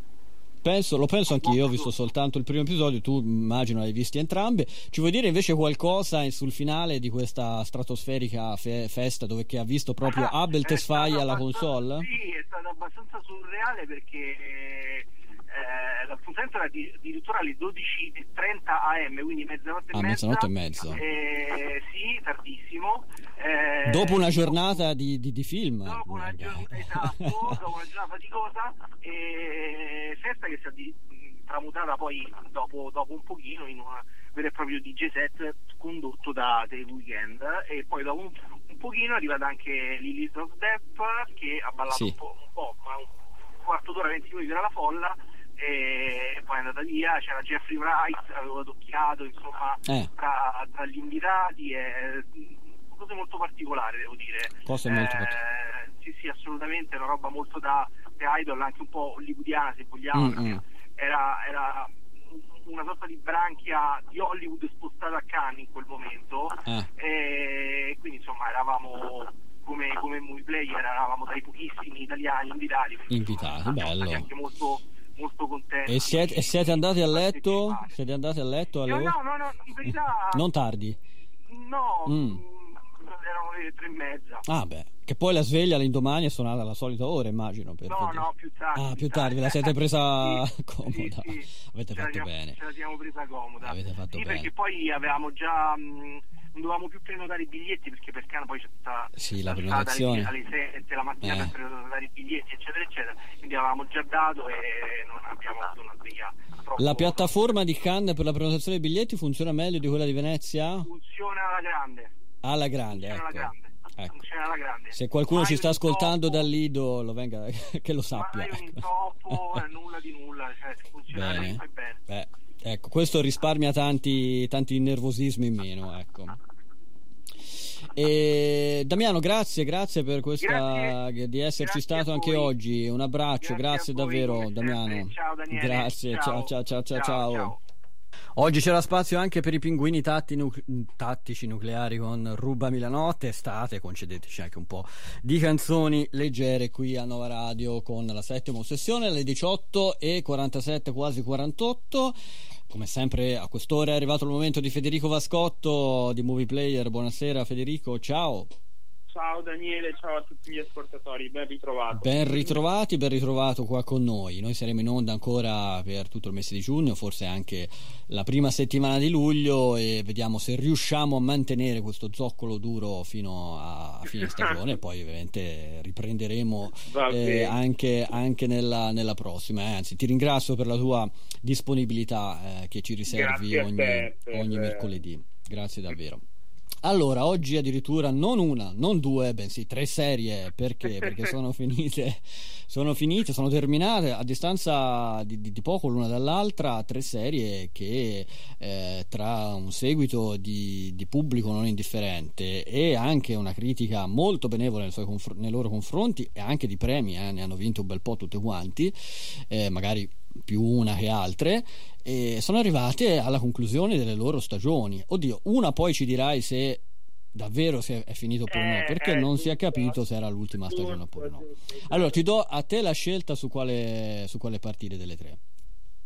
Penso, lo penso anch'io, ho visto soltanto il primo episodio, tu immagino hai visti entrambi. Ci vuoi dire invece qualcosa sul finale di questa stratosferica fe- festa dove ha visto proprio ah, Abel Tesfaye alla console? Sì, è stato abbastanza surreale perché eh, l'appuntamento era addirittura alle 12.30 am, quindi mezzanotte e ah, mezza. Mezzanotte e mezza. Eh, sì, tardissimo. Eh, dopo una giornata di, di, di film. Dopo una, giornata, esatto, dopo una giornata faticosa, e festa che si è tramutata poi dopo, dopo un pochino in un vero e proprio DJ set condotto da The Weeknd e poi dopo un, un pochino è arrivata anche Lily Depp che ha ballato sì. un po', un po' ma un quarto d'ora, 20 minuti era la folla e poi è andata via, c'era Jeffrey Wright, avevo tocchiato insomma eh. tra, tra, gli invitati e cose molto particolari devo dire. Cose eh, molto particolari. Sì, sì, assolutamente, una roba molto da The Idol, anche un po' hollywoodiana se vogliamo, mm-hmm. era, era una sorta di branchia di Hollywood spostata a Cannes in quel momento eh. e quindi insomma eravamo come, come movie player eravamo tra i pochissimi italiani invitati invitati, bello anche molto molto contento. E siete, e siete andati a letto? Siete andati a letto alle no, no, no, no, in verità... non tardi? No, mm. erano le tre e mezza. Ah, beh, che poi la sveglia l'indomani è suonata alla solita ora, immagino. Per no, poter... no, più tardi. Ah, più tardi, ve la siete presa sì, comoda. Sì, sì. Avete ce fatto siamo, bene. Ce la siamo presa comoda. Avete fatto sì, bene. perché poi avevamo già. Mh, non dovevamo più prenotare i biglietti perché per Cana poi c'è stata sì, la prenotazione alle 7 la mattina eh. per prenotare i biglietti eccetera eccetera quindi avevamo già dato e non abbiamo avuto una sveglia la piattaforma di Cannes per la prenotazione dei biglietti funziona meglio di quella di Venezia? funziona alla grande alla grande funziona ecco. alla grande Ecco. Funziona alla grande. Se qualcuno mai ci sta ascoltando intoppo, dal Lido, lo venga, che lo sappia. Mai un ecco. intoppo, nulla di nulla, cioè funziona bene. bene. Beh, ecco, questo risparmia tanti, tanti nervosismi in meno, ecco. E Damiano, grazie, grazie per questa grazie, di esserci stato anche oggi. Un abbraccio, grazie, grazie davvero, Damiano. Ciao Daniele. Grazie, ciao ciao ciao ciao. ciao. ciao. Oggi c'era spazio anche per i pinguini tatti nu- tattici nucleari con Ruba Milanotte, estate, concedeteci anche un po' di canzoni leggere qui a Nova Radio con la settima sessione alle 18 e 47 quasi 48. Come sempre a quest'ora è arrivato il momento di Federico Vascotto di Movie Player. Buonasera Federico, ciao. Ciao Daniele, ciao a tutti gli ascoltatori, ben ritrovato. Ben ritrovati, ben ritrovato qua con noi. Noi saremo in onda ancora per tutto il mese di giugno, forse anche la prima settimana di luglio e vediamo se riusciamo a mantenere questo zoccolo duro fino a fine stagione. poi ovviamente riprenderemo eh, anche, anche nella, nella, prossima. Eh. Anzi, ti ringrazio per la tua disponibilità eh, che ci riservi ogni, ogni mercoledì. Grazie davvero. Allora, oggi addirittura non una, non due, bensì tre serie, perché? Perché sono finite, sono finite, sono terminate a distanza di, di, di poco l'una dall'altra, tre serie che eh, tra un seguito di, di, pubblico non indifferente e anche una critica molto benevola nei, confr- nei loro confronti e anche di premi, eh, ne hanno vinto un bel po' tutte quanti, eh, magari più una che altre, e sono arrivate alla conclusione delle loro stagioni. Oddio, una poi ci dirai se davvero se è finito oppure no, perché non si è capito se era l'ultima stagione oppure no. Allora, ti do a te la scelta su quale, su quale partire delle tre.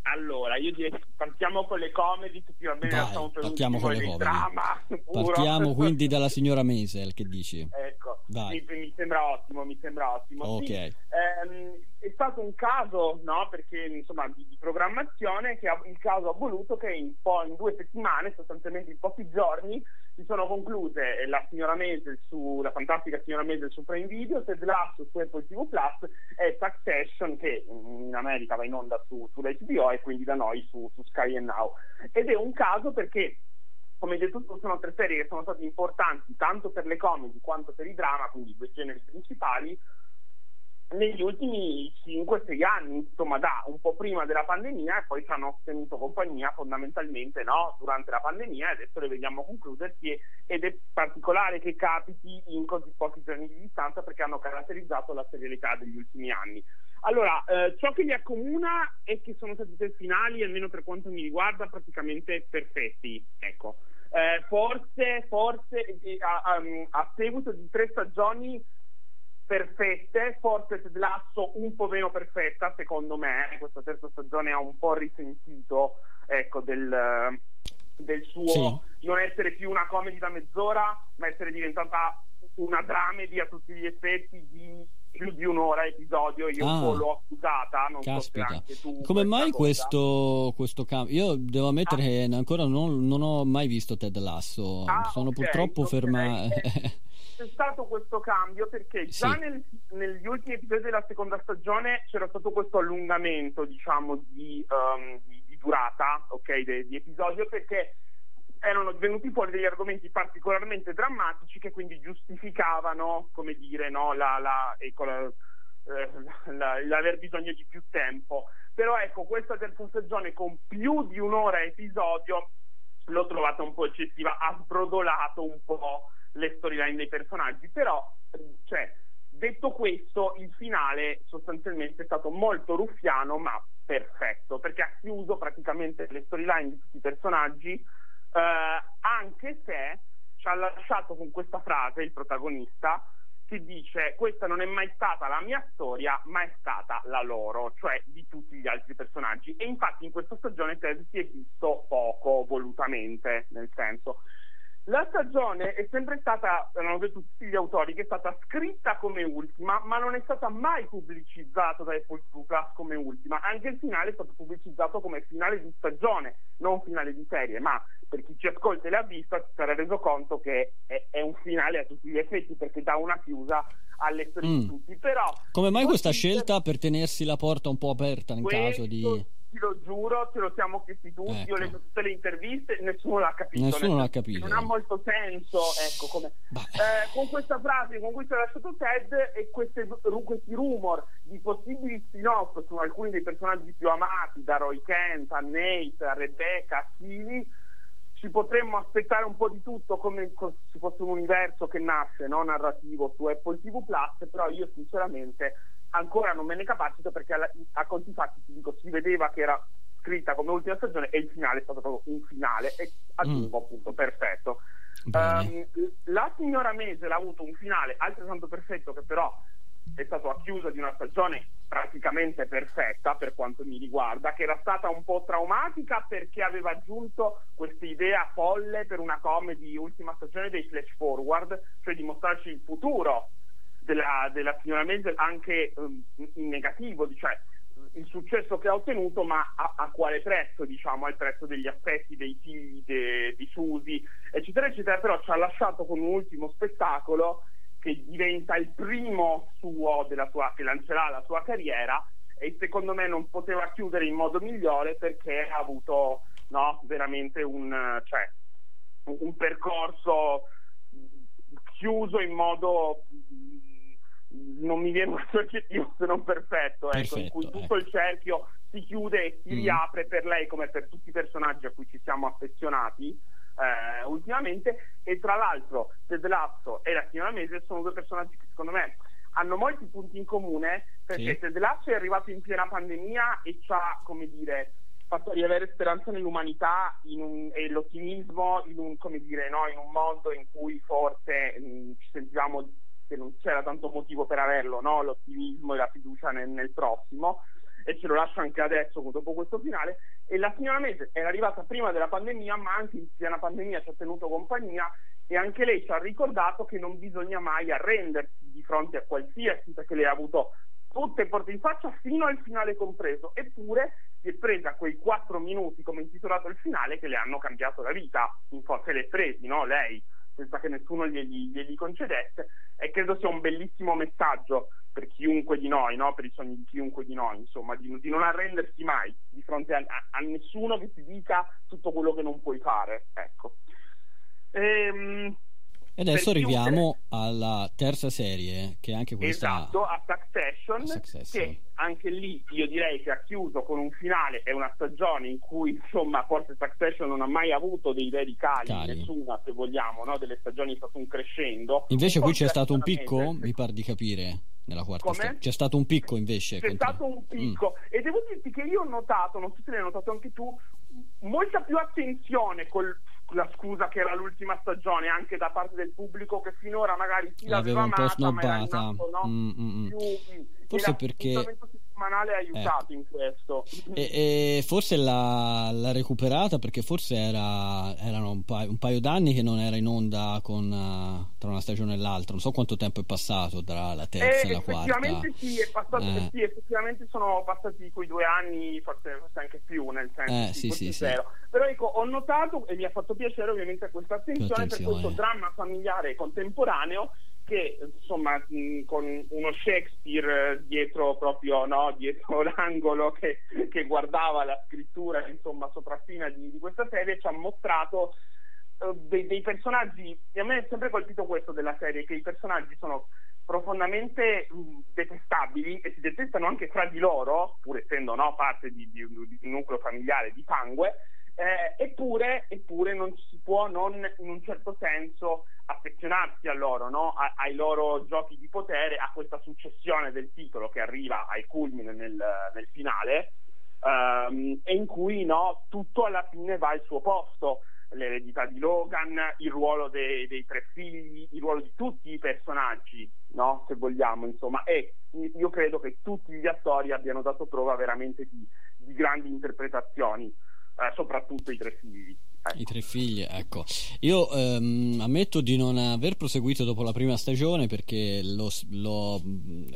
Allora, io direi partiamo con le comedy, tutti va bene, Dai, partiamo con le comedy. Drama, partiamo quindi dalla signora Maisel, che dici? Ecco. Mi, mi, sembra ottimo, mi sembra ottimo. Ok. Sì, ehm, è stato un caso, no, perché insomma di, di, programmazione che ha, il caso ha voluto che in, po', in due settimane, sostanzialmente in pochi giorni, si sono concluse la signora Maisel su la fantastica signora Maisel su Prime Video, Ted Lasso su Apple TV Plus e Succession che in America va in onda su, sull'HBO e quindi da noi su, su Sky and Now. Ed è un caso perché come detto tu, sono tre serie che sono state importanti tanto per le comedy quanto per i drama, quindi i due generi principali, negli ultimi 5-6 anni, insomma da un po' prima della pandemia e poi ci hanno tenuto compagnia fondamentalmente no? durante la pandemia e adesso le vediamo concludersi ed è particolare che capiti in così pochi giorni di distanza perché hanno caratterizzato la serialità degli ultimi anni. Allora, eh, ciò che li accomuna è che sono stati tre finali, almeno per quanto mi riguarda, praticamente perfetti. Ecco. Eh, forse, forse eh, a, a, a seguito di tre stagioni perfette, forse Ted Lasso un po' meno perfetta secondo me, questa terza stagione ha un po' risentito ecco, del, del suo sì. non essere più una comedy da mezz'ora, ma essere diventata una dramedy a tutti gli effetti di più di un'ora episodio, io Ah. l'ho accusata, non so Caspita. anche tu Come mai questo, questo cambio? Io devo ammettere Ah. che ancora non, non ho mai visto Ted Lasso, Ah, sono ok, purtroppo ok. fermato. c'è stato questo cambio perché già Sì. nel- negli ultimi episodi della seconda stagione c'era stato questo allungamento diciamo di, um, di- di durata ok, de- di episodio perché erano venuti fuori degli argomenti particolarmente drammatici che quindi giustificavano come dire no, la, la, ecco, eh, la- l'aver bisogno di più tempo. Però ecco questa terza stagione con più di un'ora episodio l'ho trovata un po' eccessiva ha sbrodolato un po' le storyline dei personaggi. Però cioè, detto questo il finale sostanzialmente è stato molto ruffiano ma perfetto perché ha chiuso praticamente le storyline di tutti i personaggi eh, anche se ci ha lasciato con questa frase il protagonista che dice questa non è mai stata la mia storia ma è stata la loro cioè di tutti gli altri personaggi. E infatti in questa stagione Ted si è visto poco volutamente nel senso La stagione è sempre stata, hanno detto tutti gli autori, che è stata scritta come ultima, ma non è stata mai pubblicizzata da Apple TV Plus come ultima. Anche il finale è stato pubblicizzato come finale di stagione, non finale di serie, ma per chi ci ascolta e l'ha vista si sarà reso conto che è, è un finale a tutti gli effetti perché dà una chiusa alle storie mm. di tutti. Però, Come mai questa scelta per tenersi la porta un po' aperta in caso di ti lo giuro, ce lo siamo chiesti tutti, ecco. ho letto tutte le interviste, nessuno l'ha capito. Nessuno l'ha capito. Non ha molto senso, ecco, come... eh, con questa frase con cui si è lasciato Ted e queste, questi rumor di possibili spin-off su alcuni dei personaggi più amati, da Roy Kent a Nate, a Rebecca, a Stevie, ci potremmo aspettare un po' di tutto come se fosse un universo che nasce no? narrativo su Apple TV Plus, però io sinceramente ancora non me ne capacito perché a, a conti fatti ti dico si vedeva che era scritta come ultima stagione e il finale è stato proprio un finale e aggiungo mm. appunto perfetto. Um, la signora Mese l'ha avuto un finale altrettanto perfetto che però è stato a chiusa di una stagione praticamente perfetta per quanto mi riguarda, che era stata un po' traumatica perché aveva aggiunto questa idea folle per una comedy ultima stagione dei flash forward, cioè di mostrarci il futuro della, signora Maisel anche um, in negativo, cioè il successo che ha ottenuto, ma a, a, quale prezzo, diciamo, al prezzo degli aspetti dei figli de, di Susi, eccetera, eccetera, però ci ha lasciato con un ultimo spettacolo che diventa il primo suo sua, che lancerà la sua carriera e secondo me non poteva chiudere in modo migliore perché ha avuto no, veramente un, cioè, un percorso chiuso in modo non mi viene un altro aggettivo se non perfetto, ecco, in cui tutto ecco. il cerchio si chiude e si mm. riapre per lei come per tutti i personaggi a cui ci siamo affezionati eh, ultimamente e tra l'altro Ted Lasso e la signora Mese sono due personaggi che secondo me hanno molti punti in comune perché sì. Ted Lasso è arrivato in piena pandemia e ci ha, come dire, fatto riavere speranza nell'umanità un, e l'ottimismo in un, dire, no, in un, mondo in cui forse mh, mm, ci sentivamo che non c'era tanto motivo per averlo, no? l'ottimismo e la fiducia nel, nel, prossimo e ce lo lascio anche adesso dopo questo finale e la signora Mese era arrivata prima della pandemia ma anche in piena pandemia ci ha tenuto compagnia e anche lei ci ha ricordato che non bisogna mai arrendersi di fronte a qualsiasi perché lei ha avuto tutte porte in faccia fino al finale compreso eppure si è presa quei quattro minuti come intitolato il finale che le hanno cambiato la vita in forse le presi no? lei senza che nessuno glieli, glieli, concedesse e credo sia un bellissimo messaggio per chiunque di noi, no? per i sogni di chiunque di noi, insomma, di, di non arrendersi mai di fronte a, a, nessuno che ti dica tutto quello che non puoi fare. Ecco. Ehm, e adesso arriviamo alla terza serie, che è anche questa. Esatto, a Succession, Succession, che anche lì io direi che ha chiuso con un finale e una stagione in cui, insomma, forse Succession non ha mai avuto dei veri cali, cali. nessuna, se vogliamo, no? delle stagioni è stato un crescendo. Invece qui c'è stato un picco, mi pare di capire nella quarta stagione. C'è stato un picco invece. C'è continu- stato un picco mm. e devo dirti che io ho notato, non so se l'hai notato anche tu, molta più attenzione col la scusa che era l'ultima stagione anche da parte del pubblico che finora magari si l'aveva un po' snobbata nato, no? mm, mm, mm. più, forse perché settimanale ha aiutato ecco. in questo e, e forse l'ha, l'ha, recuperata perché forse era, erano un paio, un paio, d'anni che non era in onda con, uh, tra una stagione e l'altra non so quanto tempo è passato tra la terza eh, e la quarta effettivamente sì, è passato, eh. sì effettivamente sono passati quei due anni forse, forse anche più nel senso eh, sì, sì, sì, però ecco ho notato e mi ha fatto piacere ovviamente questa attenzione, attenzione. per questo dramma familiare contemporaneo che insomma mh, con uno Shakespeare dietro proprio no, dietro l'angolo che, che, guardava la scrittura insomma sopraffina di, di questa serie ci ha mostrato uh, dei, dei, personaggi e a me è sempre colpito questo della serie che i personaggi sono profondamente detestabili e si detestano anche fra di loro pur essendo no, parte di, di, di un nucleo familiare di sangue eh, eppure, eppure, non si può non in un certo senso affezionarsi a loro, no? a, ai loro giochi di potere, a questa successione del titolo che arriva al culmine nel, nel finale um, e in cui no, tutto alla fine va al suo posto. L'eredità di Logan, il ruolo dei, dei tre figli, il ruolo di tutti i personaggi, no? se vogliamo, insomma, e io credo che tutti gli attori abbiano dato prova veramente di, di grandi interpretazioni eh, soprattutto i tre figli. Ecco. I tre figli, ecco. Io ehm, ammetto di non aver proseguito dopo la prima stagione perché l'ho, l'ho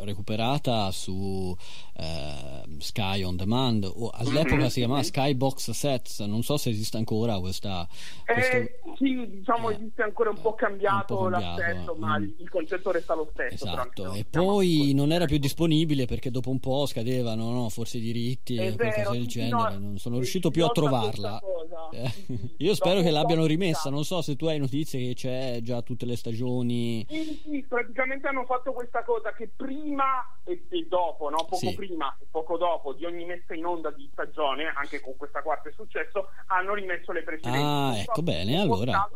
recuperata su eh, Sky On Demand, o all'epoca Mm-hmm. si chiamava Skybox Sets, non so se esiste ancora questa... questo- Eh, sì, diciamo esiste ancora un po' cambiato, un po' cambiato, l'assetto, ma mm. il, il concetto resta lo stesso. Esatto, e poi non era più disponibile perché dopo un po' scadevano no, forse i diritti e qualcosa vero, del genere, no, non sono riuscito più a trovarla. cosa. Eh, sì. Io spero che l'abbiano rimessa, non so se tu hai notizie che c'è già tutte le stagioni. Sì, sì, praticamente hanno fatto questa cosa che prima e, e dopo, no? poco Sì. prima e poco dopo di ogni messa in onda di stagione, anche con questa quarta è successo, hanno rimesso le precedenti. Ah, so ecco bene, allora.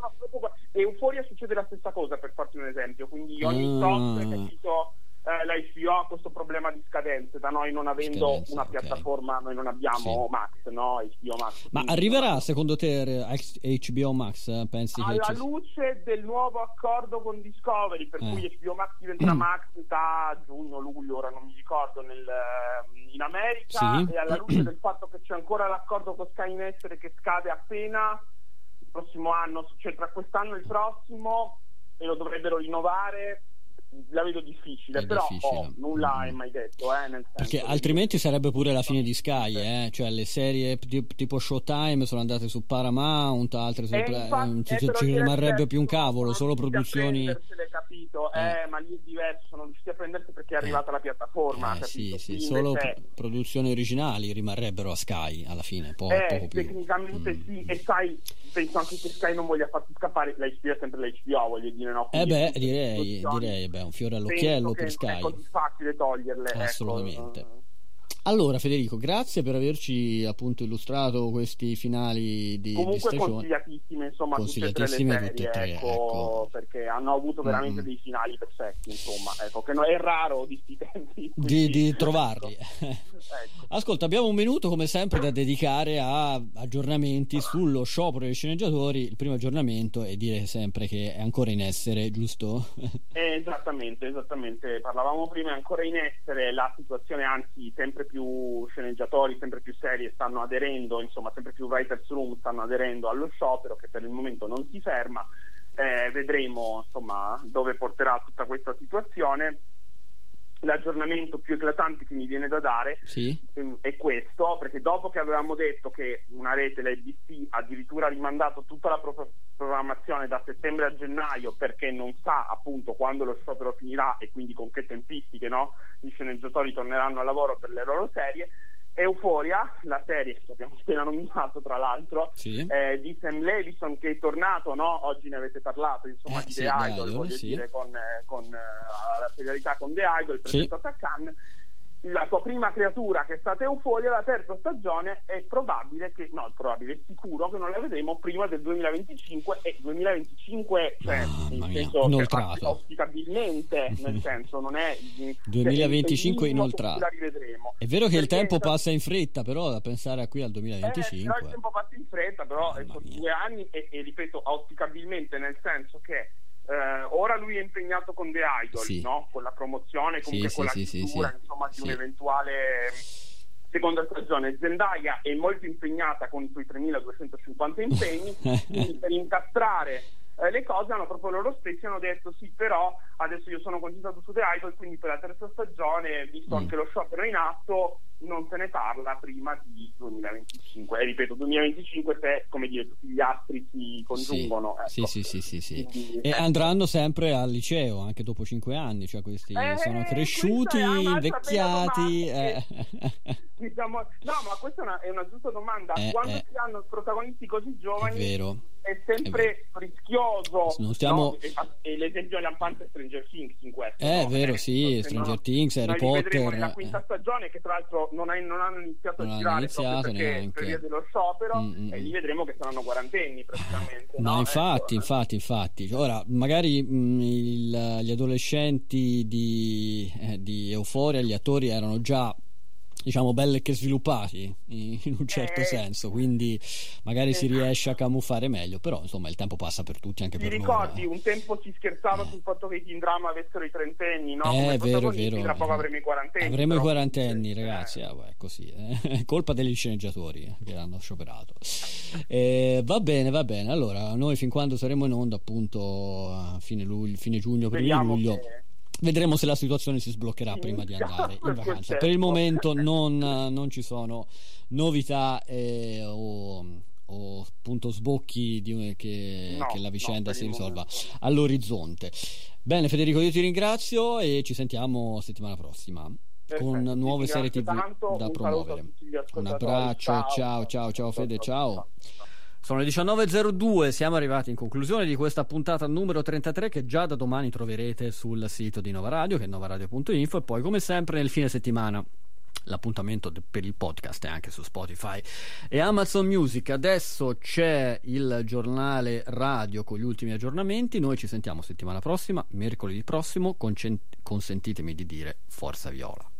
E Euforia succede la stessa cosa, per farti un esempio, quindi ogni Ah. tot, capito, eh, la HBO ha questo problema di scadenze, da noi non avendo Scadenze, una piattaforma, noi non abbiamo Max, no? HBO Max. Ma arriverà secondo te eh, HBO Max? eh? Pensi che alla ci... luce del nuovo accordo con Discovery, per Eh. cui HBO Max diventerà Max da giugno, luglio, ora non mi ricordo, nel, in America, Sì. e alla luce del fatto che c'è ancora l'accordo con Sky in essere che scade appena il prossimo anno, cioè tra quest'anno e il prossimo, e lo dovrebbero rinnovare. La vedo difficile, È però difficile. oh, nulla è mai detto. Eh, senso Perché altrimenti sarebbe pure la fine di Sky, eh? cioè le serie t- tipo Showtime sono andate su Paramount, altre su Eh, Play- non ci, eh, ci lì è rimarrebbe più un cavolo, solo produzioni... capito? Eh, ma lì è diverso, sono riusciti a prendersi perché è arrivata la piattaforma, Eh, sì, sì, solo pro- produzioni originali rimarrebbero a Sky alla fine, po- eh, più. Mm. tecnicamente sì, e sai, penso anche che Sky non voglia farsi scappare, la HBO è sempre la HBO, voglio dire, no? Eh beh, direi, direi beh, un fiore all'occhiello per Sky. è così facile toglierle, ecco. Allora Federico, grazie per averci appunto illustrato questi finali di, di Comunque stagione. consigliatissime, insomma, tutte e tre le Consigliatissime serie, tutte e tre, ecco, ecco. perché hanno avuto veramente Mm. dei finali perfetti, insomma, ecco, che no- è raro di sti tempi. Di, di quindi- trovarli. Ecco. Ascolta, abbiamo un minuto come sempre da dedicare a aggiornamenti sullo sciopero dei sceneggiatori. Il primo aggiornamento è dire sempre che è ancora in essere, giusto? Eh, esattamente, esattamente. Parlavamo prima, è ancora in essere la situazione, anzi, sempre più sceneggiatori, sempre più serie stanno aderendo, insomma, sempre più writers room stanno aderendo allo sciopero che per il momento non si ferma. Eh, vedremo insomma dove porterà tutta questa situazione. L'aggiornamento più eclatante che mi viene da dare Sì. ehm, è questo, perché dopo che avevamo detto che una rete, la ABC, addirittura ha rimandato tutta la pro- programmazione da settembre a gennaio perché non sa appunto quando lo sciopero finirà e quindi con che tempistiche no, gli sceneggiatori torneranno al lavoro per le loro serie. Euphoria, la serie che abbiamo appena nominato tra l'altro, Sì. eh, di Sam Levison che è tornato, no? oggi ne avete parlato, insomma, Eh, di sì, The Idol, Idol, voglio sì. dire, con, eh, con, eh, la serialità con The Idol, presentato a Cannes. La sua prima creatura che è stata Euforia, la terza stagione è probabile che, no, è probabile, è sicuro che non la vedremo prima del 2025 e 2025, cioè, Mamma nel senso, inoltrato. cioè, auspicabilmente, nel senso, non è... cioè, 2025 il minimo con inoltrato. La rivedremo. È vero che il tempo passa in fretta, però da pensare a qui al eh, però il 2025. tempo passa in fretta, però eh, sono due anni e, e ripeto auspicabilmente nel senso che eh, ora lui è impegnato con The Idol, Sì. no? con la promozione, comunque Sì, con sì, la chiusura insomma, di un'eventuale seconda stagione. Zendaya è molto impegnata con i suoi 3250 impegni, quindi per incastrare eh, le cose hanno proprio loro stessi hanno detto sì però adesso io sono concentrato su The Idol quindi per la terza stagione visto Mm. anche lo sciopero in atto non se ne parla prima di 2025 e ripeto 2025 se come dire tutti gli astri si congiungono ecco. Sì, sì, sì, sì, sì. Quindi, E ecco. andranno sempre al liceo anche dopo cinque anni, cioè questi Eh, sono cresciuti, è invecchiati. eh. Diciamo- no ma questa è una, è una giusta domanda Eh, quando eh. si hanno protagonisti così È giovani vero. è sempre rischioso Non stiamo- no? e, l'esempio lampante è Stranger Things in questo Eh, no? è vero, Eh, sì, se no- Stranger Things, Harry Potter. nella quinta stagione che tra l'altro non, hai- non hanno iniziato Non a girare iniziato perché neanche. per via dello sciopero Mm, mm, e mm. li vedremo che saranno quarantenni praticamente No, no? infatti, Ecco. infatti, infatti. Ora, magari mh, il- gli adolescenti di, eh, di Euforia, gli attori erano già diciamo belle che sviluppati in un certo eh, senso quindi magari eh, si riesce a camuffare meglio però insomma il tempo passa per tutti anche ti per ricordi loro, un tempo si scherzava eh. sul fatto che i Teen Drama avessero i trentenni no? Eh, è vero vero tra poco avremo i quarantenni avremo però. i quarantenni ragazzi eh. ah, così è colpa degli sceneggiatori eh, che hanno scioperato va bene va bene allora noi fin quando saremo in onda appunto a fine, luglio, fine giugno primo luglio che Vedremo se la situazione si sbloccherà prima di andare in vacanza. Per il momento non, non ci sono novità eh, o, o appunto sbocchi di, che, no, che, la vicenda no, si risolva all'orizzonte. Bene Federico, io ti ringrazio e ci sentiamo settimana prossima. Perfetto, con nuove serie tv tanto, da promuovere. Un abbraccio, ciao ciao, ciao, ciao Fede, ciao. ciao. Sono le 19.02, siamo arrivati in conclusione di questa puntata numero 33 che già da domani troverete sul sito di Nova Radio, che è novaradio.info e poi come sempre nel fine settimana l'appuntamento per il podcast è anche su Spotify e Amazon Music. Adesso c'è il giornale radio con gli ultimi aggiornamenti. Noi ci sentiamo settimana prossima, mercoledì prossimo. Consentitemi di dire Forza Viola.